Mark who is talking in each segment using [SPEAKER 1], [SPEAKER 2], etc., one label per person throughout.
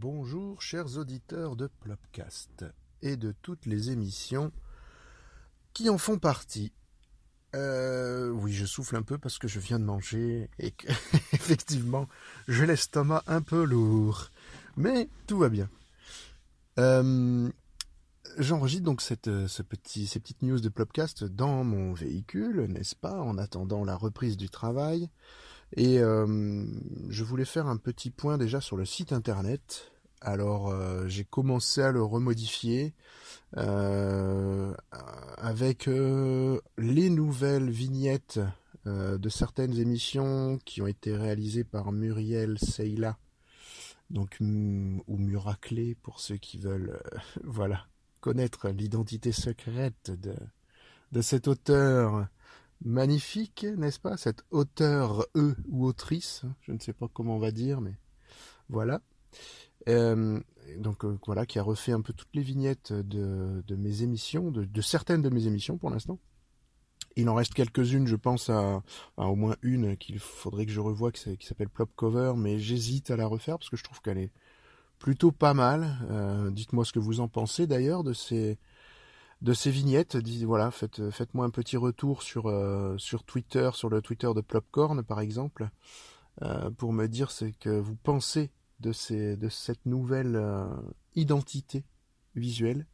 [SPEAKER 1] Bonjour chers auditeurs de Plopcast et de toutes les émissions qui en font partie. Euh, oui, je souffle un peu parce que je viens de manger et que, effectivement, j'ai l'estomac un peu lourd. Mais tout va bien. Euh, J'enregistre donc cette, ce petit, ces petites news de Plopcast dans mon véhicule, n'est-ce pas, en attendant la reprise du travail. Et euh, je voulais faire un petit point déjà sur le site internet. Alors euh, j'ai commencé à le remodifier euh, avec les nouvelles vignettes de certaines émissions qui ont été réalisées par Muriel Seyla, donc ou Muraclé pour ceux qui veulent, voilà, connaître l'identité secrète de, de cet auteur magnifique, n'est-ce pas Cette auteur E ou autrice, je ne sais pas comment on va dire, mais voilà. Euh, donc euh, voilà, qui a refait un peu toutes les vignettes de, de mes émissions, de, certaines de mes émissions pour l'instant. Il en reste quelques-unes, je pense à, au moins une qu'il faudrait que je revoie, qui s'appelle Plop Cover, mais j'hésite à la refaire parce que je trouve qu'elle est plutôt pas mal. Euh, Dites-moi ce que vous en pensez d'ailleurs de ces de ces vignettes. Voilà, faites, faites-moi un petit retour sur, euh, sur Twitter, sur le Twitter de Plopcorn par exemple, euh, pour me dire ce que vous pensez de, ces, de cette nouvelle euh, identité visuelle.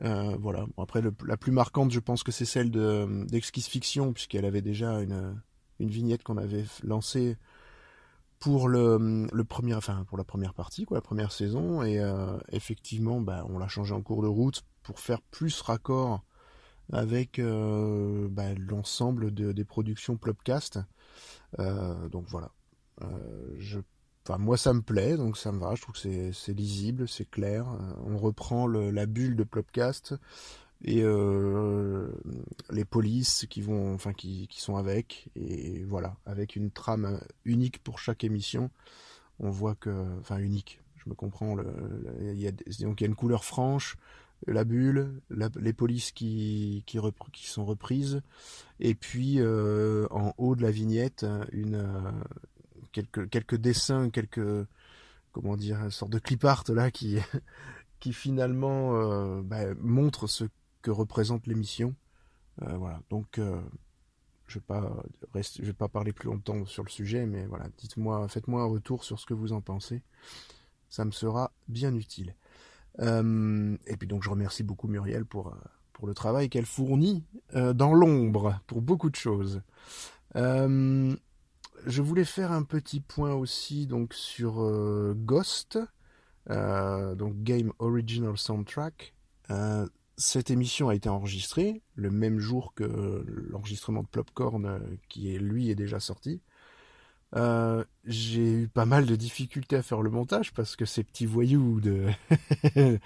[SPEAKER 1] Voilà. Bon, après, la plus marquante, je pense que c'est celle de, d'Exquise Fiction, puisqu'elle avait déjà une, une vignette qu'on avait lancée pour le, premier, enfin pour la première partie, quoi, la première saison, et euh, effectivement, bah, on l'a changé en cours de route pour faire plus raccord avec euh, bah, l'ensemble de, des productions Plopcast. Euh, donc voilà. Je, moi ça me plaît, donc ça me va. Je trouve que c'est lisible, c'est clair. on reprend le, la bulle de Plopcast et euh, les polices qui vont, enfin qui, qui sont avec, et voilà, avec une trame unique pour chaque émission. On voit que, enfin unique, je me comprends. Il y a, donc il y a une couleur franche, la bulle, les polices qui, qui, qui, sont reprises, et puis euh, en haut de la vignette, une, euh, quelques, quelques dessins, quelques comment dire, une sorte de clip art là qui, qui finalement bah, montre ce que représente l'émission. Euh, voilà, donc euh, je je vais pas parler plus longtemps sur le sujet, mais voilà, dites-moi, faites-moi un retour sur ce que vous en pensez. Ça me sera bien utile. Euh, et puis donc je remercie beaucoup Muriel pour pour le travail qu'elle fournit dans l'ombre pour beaucoup de choses. Je voulais faire un petit point aussi donc sur Ghost, donc Game Original Soundtrack. Cette émission a été enregistrée le même jour que l'enregistrement de Plopcorn qui est lui est déjà sorti. Euh, j'ai eu pas mal de difficultés à faire le montage parce que ces petits voyous de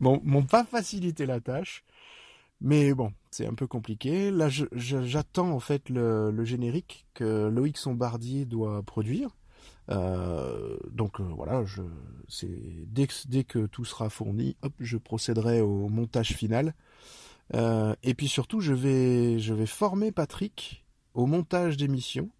[SPEAKER 1] m'ont pas facilité la tâche. Mais bon, c'est un peu compliqué. Là, j'attends en fait le, le, générique que Loïc Sombardier doit produire. Euh, donc euh, voilà, je, dès, que, dès que tout sera fourni, hop, je procéderai au montage final. Euh, et puis surtout, je vais, je vais former Patrick au montage d'émissions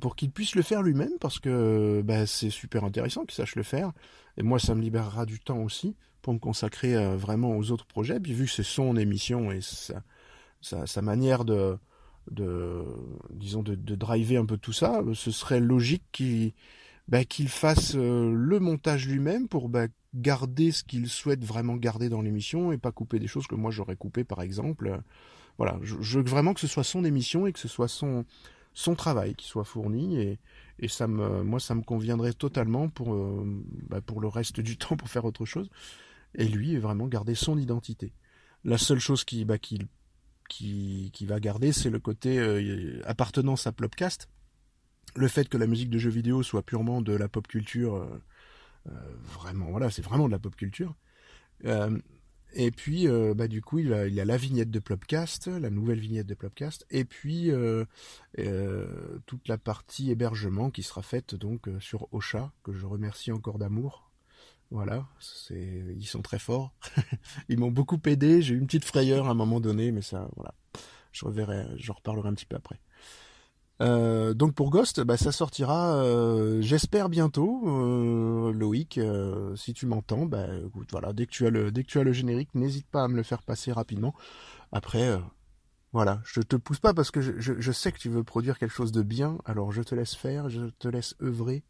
[SPEAKER 1] pour qu'il puisse le faire lui-même parce que bah, c'est super intéressant qu'il sache le faire et moi ça me libérera du temps aussi pour me consacrer vraiment aux autres projets puis vu que c'est son émission et sa, sa manière de, de disons de, driver un peu tout ça ce serait logique qu'il bah, qu'il fasse euh, le montage lui-même pour bah, garder ce qu'il souhaite vraiment garder dans l'émission et pas couper des choses que moi j'aurais coupé par exemple voilà je, veux vraiment que ce soit son émission et que ce soit son son travail qui soit fourni et, et ça me, moi ça me conviendrait totalement pour, euh, bah pour le reste du temps pour faire autre chose. Et lui, vraiment garder son identité. La seule chose qui, bah, qui, qui, va garder, c'est le côté euh, appartenance à Plopcast. Le fait que la musique de jeux vidéo soit purement de la pop culture, euh, euh vraiment, voilà, c'est vraiment de la pop culture. Et puis, bah, du coup, il, a, il y a la vignette de Plopcast, la nouvelle vignette de Plopcast, et puis toute la partie hébergement qui sera faite donc sur Ocha, que je remercie encore d'amour. Voilà, c'est, ils sont très forts. ils m'ont beaucoup aidé. J'ai eu une petite frayeur à un moment donné, mais ça, voilà, je reverrai, je reparlerai un petit peu après. Euh, donc pour Ghost, bah, ça sortira, euh, j'espère bientôt, euh, Loïc. si tu m'entends, bah, voilà, dès que tu as le, dès que tu as le générique, n'hésite pas à me le faire passer rapidement. Après, voilà, je te pousse pas parce que je, je, sais que tu veux produire quelque chose de bien, alors je te laisse faire, je te laisse œuvrer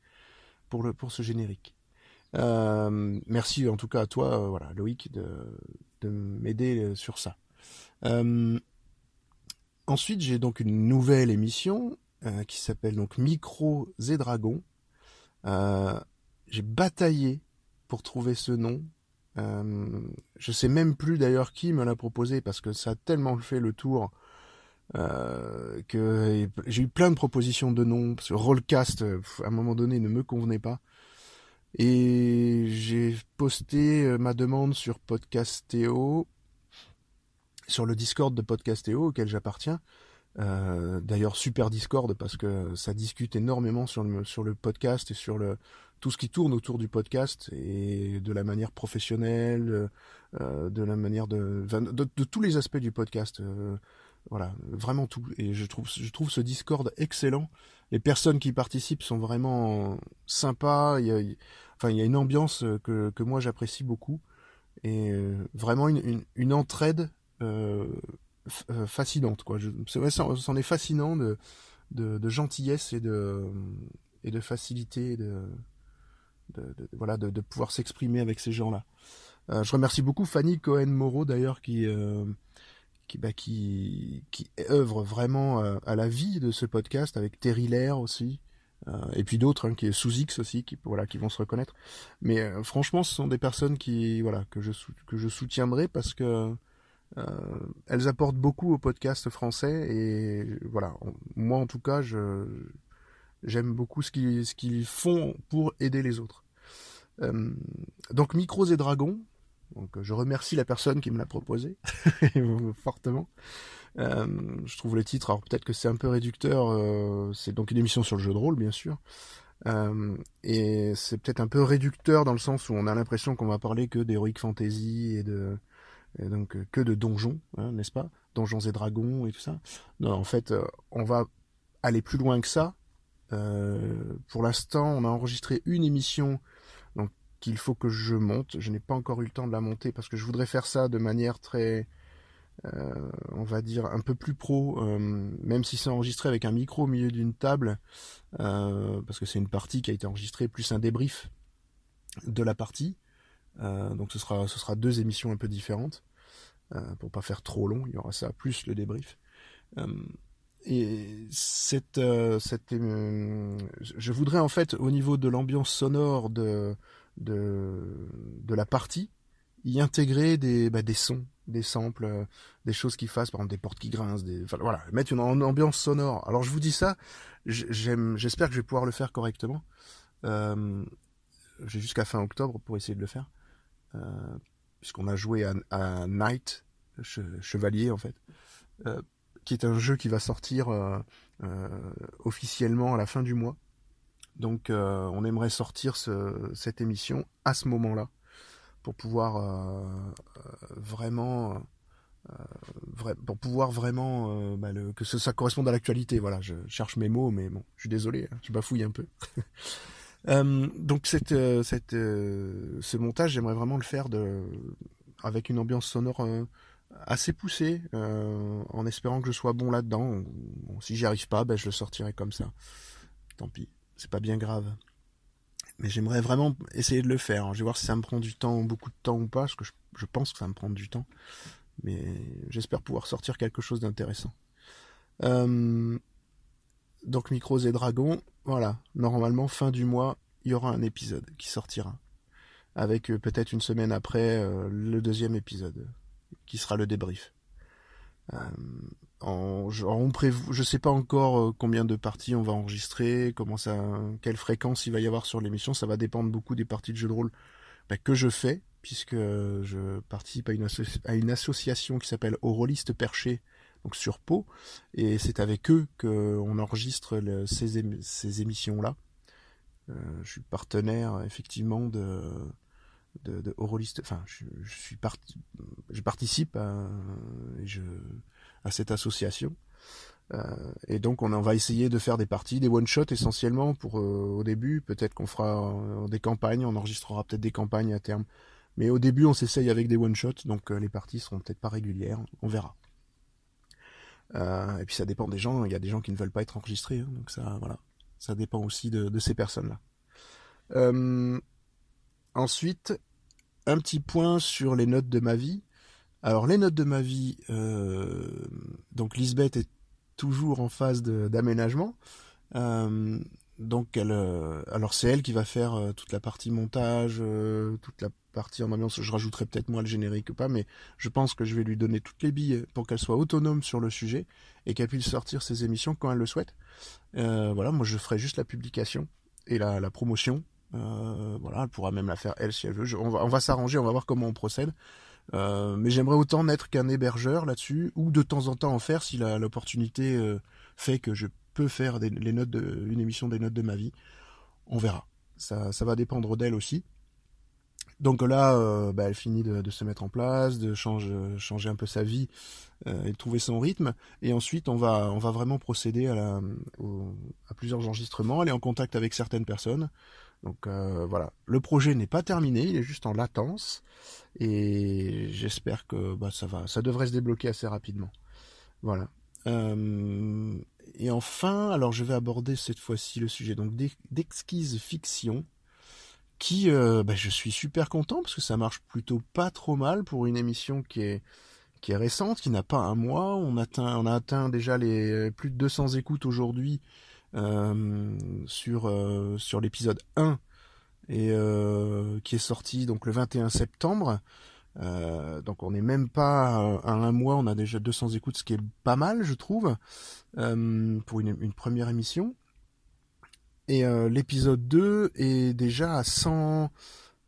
[SPEAKER 1] pour le, pour ce générique. Merci en tout cas à toi, voilà, Loïc, de, de m'aider sur ça. Ensuite, j'ai donc une nouvelle émission euh, qui s'appelle donc Micro et Dragon. Euh, j'ai bataillé pour trouver ce nom. Euh, je sais même plus d'ailleurs qui me l'a proposé parce que ça a tellement fait le tour euh, que j'ai eu plein de propositions de noms. Parce que Rollcast, à un moment donné, ne me convenait pas. Et j'ai posté ma demande sur Podcastéo sur le Discord de Podcastéo auquel j'appartiens. Euh, d'ailleurs, super Discord parce que ça discute énormément sur le, podcast et sur le, tout ce qui tourne autour du podcast et de la manière professionnelle, euh, de la manière de, tous les aspects du podcast. Euh, voilà, vraiment tout. Et je trouve, je trouve ce Discord excellent. Les personnes qui participent sont vraiment sympas. Il y a, enfin, il y a une ambiance que, que moi j'apprécie beaucoup et vraiment une, une, une entraide euh, euh, fascinante. Quoi. c'en est fascinant de, de, gentillesse et de, et de facilité, de, de, voilà, de, pouvoir s'exprimer avec ces gens-là. Euh, je remercie beaucoup Fanny Cohen-Moreau d'ailleurs qui, qui, bah, œuvre vraiment à la vie de ce podcast avec Terry Lair aussi. et puis d'autres hein, qui est sous X aussi qui voilà qui vont se reconnaître mais franchement ce sont des personnes qui voilà que je que je soutiendrai parce que euh, elles apportent beaucoup au podcast français et voilà, moi en tout cas, je j'aime beaucoup ce qu'ils ce qu'ils font pour aider les autres. Euh, donc Micros et Dragons, donc je remercie la personne qui me l'a proposé fortement. Euh, je trouve le titre, alors peut-être que c'est un peu réducteur, euh, c'est donc une émission sur le jeu de rôle bien sûr. Euh, et c'est peut-être un peu réducteur dans le sens où on a l'impression qu'on va parler que d'heroic fantasy et de et donc euh, que de donjons, hein, n'est-ce pas? Donjons et dragons et tout ça. Non, en fait, euh, on va aller plus loin que ça. Euh, pour l'instant, on a enregistré une émission qu'il faut que je monte. Je n'ai pas encore eu le temps de la monter parce que je voudrais faire ça de manière très, euh, on va dire, un peu plus pro, euh, même si c'est enregistré avec un micro au milieu d'une table, euh, parce que c'est une partie qui a été enregistrée plus un débrief de la partie. Donc ce sera, deux émissions un peu différentes. Pour pas faire trop long, il y aura ça plus le débrief. Et cette, je voudrais en fait au niveau de l'ambiance sonore de, de, de la partie, y intégrer des, bah, des sons, des samples, des choses qui fassent, par exemple des portes qui grincent, des, voilà, mettre une, ambiance sonore. Alors je vous dis ça, j'espère que je vais pouvoir le faire correctement. Euh, j'ai jusqu'à fin octobre pour essayer de le faire. Euh, puisqu'on a joué à, à Knight, Chevalier en fait, euh, qui est un jeu qui va sortir euh, officiellement à la fin du mois. Donc on aimerait sortir cette émission à ce moment-là pour pouvoir vraiment pour pouvoir vraiment bah, que ça corresponde à l'actualité. Voilà, je cherche mes mots, mais bon, je suis désolé, hein, je bafouille un peu. Euh, donc euh, euh, ce montage, j'aimerais vraiment le faire avec une ambiance sonore assez poussée, en espérant que je sois bon là-dedans. si j'y arrive pas, ben, je le sortirai comme ça. Tant pis, c'est pas bien grave. Mais j'aimerais vraiment essayer de le faire. Je vais voir si ça me prend du temps, beaucoup de temps ou pas, je pense que ça me prend du temps. Mais j'espère pouvoir sortir quelque chose d'intéressant. Euh, donc Micros et Dragons, voilà, normalement fin du mois, il y aura un épisode qui sortira. Avec euh, peut-être une semaine après euh, le deuxième épisode, qui sera le débrief. Euh, en, on je sais pas encore combien de parties on va enregistrer, comment ça, quelle fréquence il va y avoir sur l'émission. Ça va dépendre beaucoup des parties de jeux de rôle bah, que je fais, puisque je participe à une, association qui s'appelle Au rôliste perché, donc sur Pau, et c'est avec eux qu'on enregistre ces, émissions-là. Euh, je suis partenaire effectivement de, de, de enfin je, suis parti, je participe à, cette association. et donc on, va essayer de faire des parties, des one shots essentiellement pour au début. Peut-être qu'on fera des campagnes, on enregistrera peut-être des campagnes à terme. Mais au début, on s'essaye avec des one shots, donc les parties seront peut-être pas régulières. On verra. et puis ça dépend des gens. Il y a des gens qui ne veulent pas être enregistrés, hein, donc ça, voilà, ça dépend aussi de ces personnes-là. Ensuite, un petit point sur les notes de ma vie. Alors les notes de ma vie, euh, donc Lisbeth est toujours en phase d'aménagement. Euh, donc elle, euh, alors c'est elle qui va faire toute la partie montage, toute la partie en ambiance. Je rajouterai peut-être moi le générique ou pas, mais je pense que je vais lui donner toutes les billes pour qu'elle soit autonome sur le sujet et qu'elle puisse sortir ses émissions quand elle le souhaite. voilà, moi je ferai juste la publication et la promotion euh, voilà, elle pourra même la faire elle si elle veut. on va, on va s'arranger, on va voir comment on procède. Euh, mais j'aimerais autant n'être qu'un hébergeur là-dessus, ou de temps en temps en faire si l'opportunité euh, fait que je peux faire les notes une émission des notes de ma vie. On verra. Ça, va dépendre d'elle aussi. Donc là, bah, elle finit de, se mettre en place, de changer, un peu sa vie et de trouver son rythme. Et ensuite, on va, vraiment procéder à, à plusieurs enregistrements. Est en contact avec certaines personnes. Donc euh, voilà, le projet n'est pas terminé, il est juste en latence et j'espère que bah, ça va, ça devrait se débloquer assez rapidement. Voilà. Euh, et enfin, alors je vais aborder cette fois-ci le sujet donc d'exquise fiction, qui, euh, bah, je suis super content parce que ça marche plutôt pas trop mal pour une émission qui est qui est récente, qui n'a pas un mois. On atteint, on a atteint déjà les plus de 200 écoutes aujourd'hui sur, euh, sur l'épisode 1 et euh, qui est sorti donc le 21 septembre. donc on n'est même pas à un mois, on a déjà 200 écoutes, ce qui est pas mal, je trouve, pour une, une, première émission. Et l'épisode 2 est déjà à 100,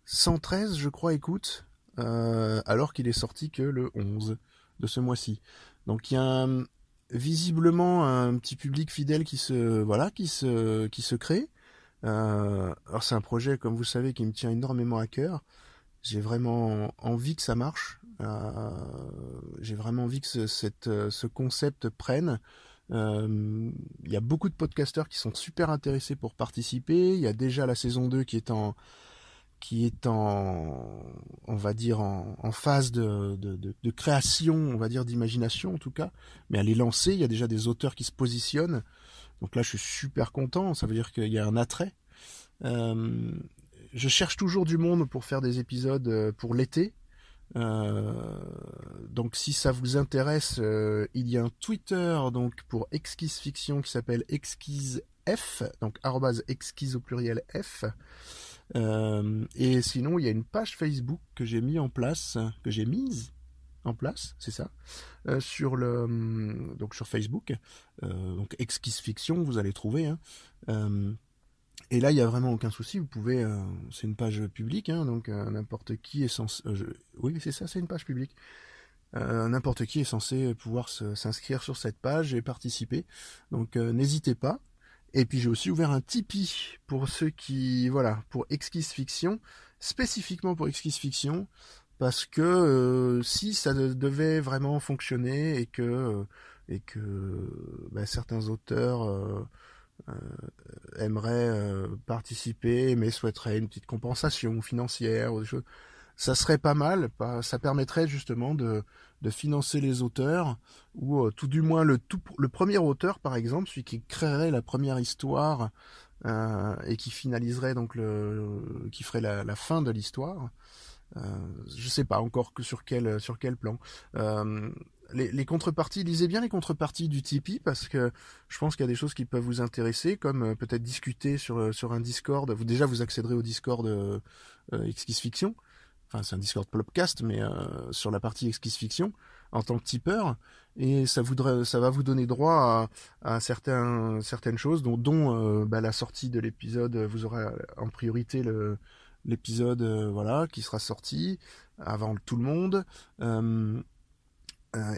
[SPEAKER 1] 113, je crois, écoutes, alors qu'il est sorti que le 11 de ce mois-ci. Donc il y a un, visiblement un petit public fidèle qui se voilà qui se qui se crée. Euh, alors c'est un projet comme vous savez qui me tient énormément à cœur. J'ai vraiment envie que ça marche. Euh, j'ai vraiment envie que ce, cette, ce concept prenne. Euh, il y a beaucoup de podcasteurs qui sont super intéressés pour participer. Il y a déjà la saison 2 qui est en qui est en, on va dire, en, phase de, création, on va dire, d'imagination en tout cas. Mais elle est lancée, il y a déjà des auteurs qui se positionnent. Donc là, je suis super content, ça veut dire qu'il y a un attrait. Euh, je cherche toujours du monde pour faire des épisodes euh, pour l'été. Euh, donc si ça vous intéresse, il y a un Twitter donc pour Exquise Fiction qui s'appelle Exquise F, donc arrobase exquise au pluriel F. Euh, et sinon, il y a une page Facebook que j'ai mis en place, que j'ai mise en place, c'est ça, euh, sur le hum, donc sur Facebook, euh, donc Exquise Fiction, vous allez trouver. Hein. et là, il y a vraiment aucun souci. Vous pouvez, c'est une page publique, hein, donc n'importe qui est censé. oui, c'est ça, c'est une page publique. n'importe qui est censé pouvoir s'inscrire sur cette page et participer. Donc n'hésitez pas. Et puis j'ai aussi ouvert un Tipeee pour ceux qui, voilà, pour Exquise Fiction, spécifiquement pour Exquise Fiction, parce que euh, si ça devait vraiment fonctionner et que euh, et que bah, certains auteurs euh, aimeraient participer, mais souhaiteraient une petite compensation financière ou des choses, ça serait pas mal. Ça permettrait justement de de financer les auteurs, ou euh, tout du moins le, tout, le premier auteur, par exemple, celui qui créerait la première histoire euh, et qui finaliserait donc le, qui ferait la, fin de l'histoire. Euh, je sais pas encore que sur quel sur quel plan. Euh, les, contreparties, lisez bien les contreparties du Tipeee parce que je pense qu'il y a des choses qui peuvent vous intéresser, comme peut-être discuter sur sur un Discord. Vous déjà vous accéderez au Discord euh, Exquise Fiction c'est un Discord Plopcast, mais euh, sur la partie Exquise Fiction, en tant que tipeur, et ça, voudrait, ça va vous donner droit à, certains, certaines choses, dont, euh, bah, la sortie de l'épisode, vous aurez en priorité l'épisode euh, voilà qui sera sorti avant tout le monde.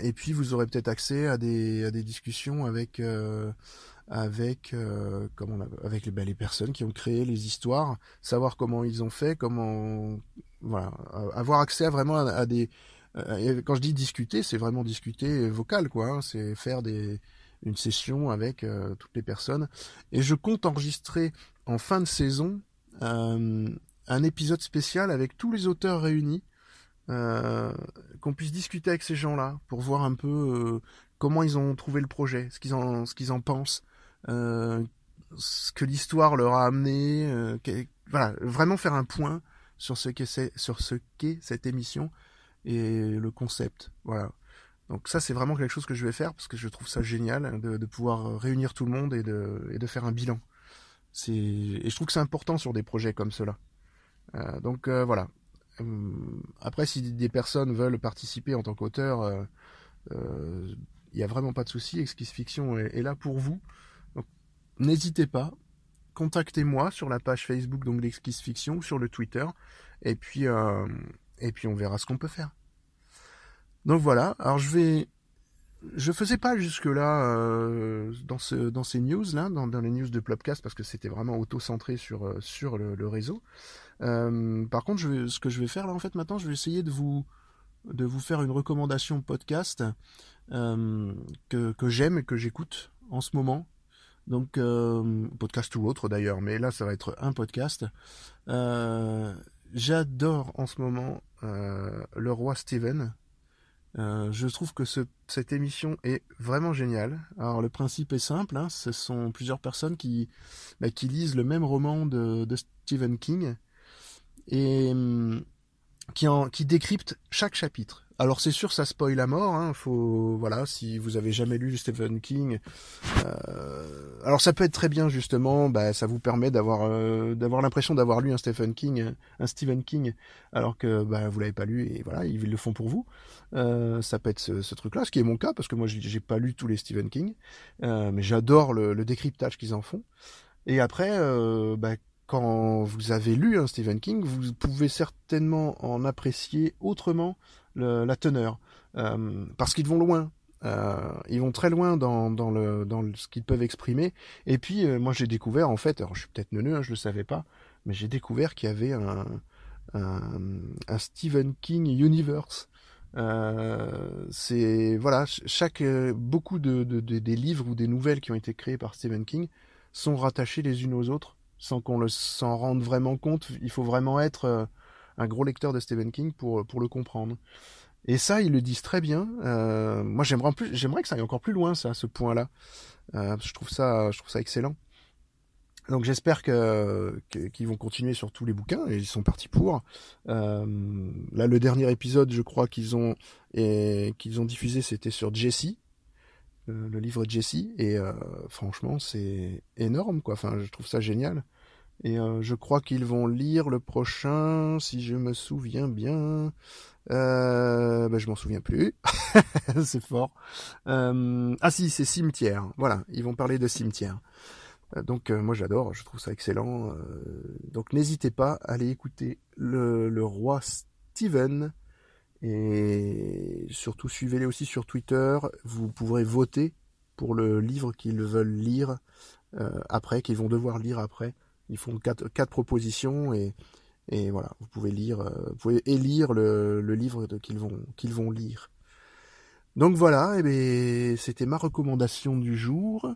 [SPEAKER 1] et puis vous aurez peut-être accès à des, à des discussions avec avec comment on avec les, bah, les personnes qui ont créé les histoires, savoir comment ils ont fait, comment voilà, avoir accès vraiment à, des. quand je dis discuter, c'est vraiment discuter vocal, quoi. Hein. c'est faire des une session avec toutes les personnes. Et je compte enregistrer en fin de saison un épisode spécial avec tous les auteurs réunis, qu'on puisse discuter avec ces gens-là pour voir un peu comment ils ont trouvé le projet, ce qu'ils en, ce qu'ils en pensent, euh, ce que l'histoire leur a amené, euh, voilà, vraiment faire un point sur ce qu'est sur ce qu'est cette émission et le concept, voilà. Donc ça c'est vraiment quelque chose que je vais faire parce que je trouve ça génial de, pouvoir réunir tout le monde et de, et de faire un bilan. C'est et je trouve que c'est important sur des projets comme cela. Euh, donc euh, voilà. Hum, après si des personnes veulent participer en tant qu'auteur, euh, il n'y a vraiment pas de souci. Exquise Fiction est, là pour vous. N'hésitez pas. Contactez-moi sur la page Facebook donc d'Exquise Fiction, sur le Twitter. Et puis, euh, et puis on verra ce qu'on peut faire. Donc voilà. Alors je vais. Je faisais pas jusque là euh, dans ce dans ces news là, dans, les news de Plopcast parce que c'était vraiment auto-centré sur euh, sur le, réseau. par contre, ce que je vais faire là en fait maintenant, je vais essayer de vous de vous faire une recommandation podcast que, que j'aime et que j'écoute en ce moment. Donc, euh, podcast ou autre d'ailleurs, mais là ça va être un podcast. Euh, j'adore en ce moment Le Roi Steven. je trouve que ce, cette émission est vraiment géniale. Alors le principe est simple, hein, ce sont plusieurs personnes qui, bah, qui lisent le même roman de, de Stephen King et hum, qui, en, qui décryptent chaque chapitre. Alors c'est sûr, ça spoil la mort. Hein, faut voilà, si vous avez jamais lu Stephen King, euh, alors ça peut être très bien justement. Bah, ça vous permet d'avoir euh, d'avoir l'impression d'avoir lu un Stephen King, un Stephen King, alors que bah, vous l'avez pas lu et voilà, ils le font pour vous. Euh, ça peut être ce, truc-là, ce qui est mon cas parce que moi j'ai pas lu tous les Stephen King, mais j'adore le, le, décryptage qu'ils en font. Et après, bah, quand vous avez lu un Stephen King, vous pouvez certainement en apprécier autrement la teneur, euh, parce qu'ils vont loin. Euh, ils vont très loin dans, ce qu'ils peuvent exprimer. Et puis, euh, moi, j'ai découvert, en fait, alors je suis peut-être neuneux, hein, je le savais pas, mais j'ai découvert qu'il y avait un, un, Stephen King Universe. c'est voilà, chaque beaucoup de, de, des livres ou des nouvelles qui ont été créées par Stephen King sont rattachés les unes aux autres sans qu'on s'en rende vraiment compte. Il faut vraiment être un gros lecteur de Stephen King pour, pour le comprendre. Et ça, ils le disent très bien. Euh, moi, j'aimerais que ça aille encore plus loin, ça, ce point-là. Euh, je trouve ça, je trouve ça excellent. Donc, j'espère qu'ils vont continuer sur tous les bouquins et ils sont partis pour. Euh, là, le dernier épisode, je crois qu'ils ont et ont diffusé, c'était sur Jesse, le livre Jesse, et franchement, c'est énorme, quoi. Enfin, je trouve ça génial. Et euh, je crois qu'ils vont lire le prochain, si je me souviens bien. Euh, ben, je m'en souviens plus. c'est fort. Euh, ah si, c'est cimetière. Voilà, ils vont parler de cimetière. Donc moi j'adore, je trouve ça excellent. donc n'hésitez pas à aller écouter le roi Steven. Et surtout suivez-les aussi sur Twitter. Vous pourrez voter pour le livre qu'ils veulent lire après, qu'ils vont devoir lire après. Ils font quatre, propositions et, voilà, vous pouvez lire, euh, vous pouvez élire le, livre qu'ils vont, qu'ils vont lire. Donc voilà, eh ben, c'était ma recommandation du jour.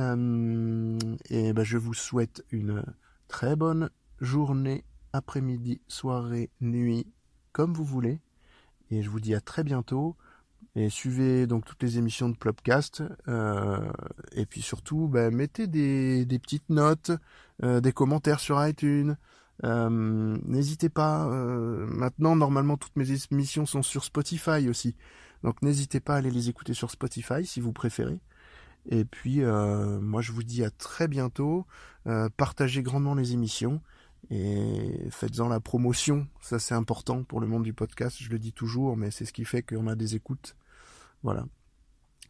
[SPEAKER 1] Euh, et ben, je vous souhaite une très bonne journée, après-midi, soirée, nuit, comme vous voulez. Et je vous dis à très bientôt. Suivez donc toutes les émissions de Plopcast. Euh, et puis surtout, bah, mettez des, petites notes, euh, des commentaires sur iTunes. Euh, n'hésitez pas. Maintenant, normalement, toutes mes émissions sont sur Spotify aussi. Donc n'hésitez pas à aller les écouter sur Spotify si vous préférez. Et puis, moi, je vous dis à très bientôt. partagez grandement les émissions et faites-en la promotion. Ça, c'est important pour le monde du podcast. Je le dis toujours, mais c'est ce qui fait qu'on a des écoutes voilà.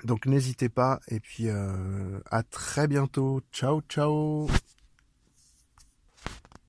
[SPEAKER 1] Donc n'hésitez pas et puis euh, à très bientôt. Ciao ciao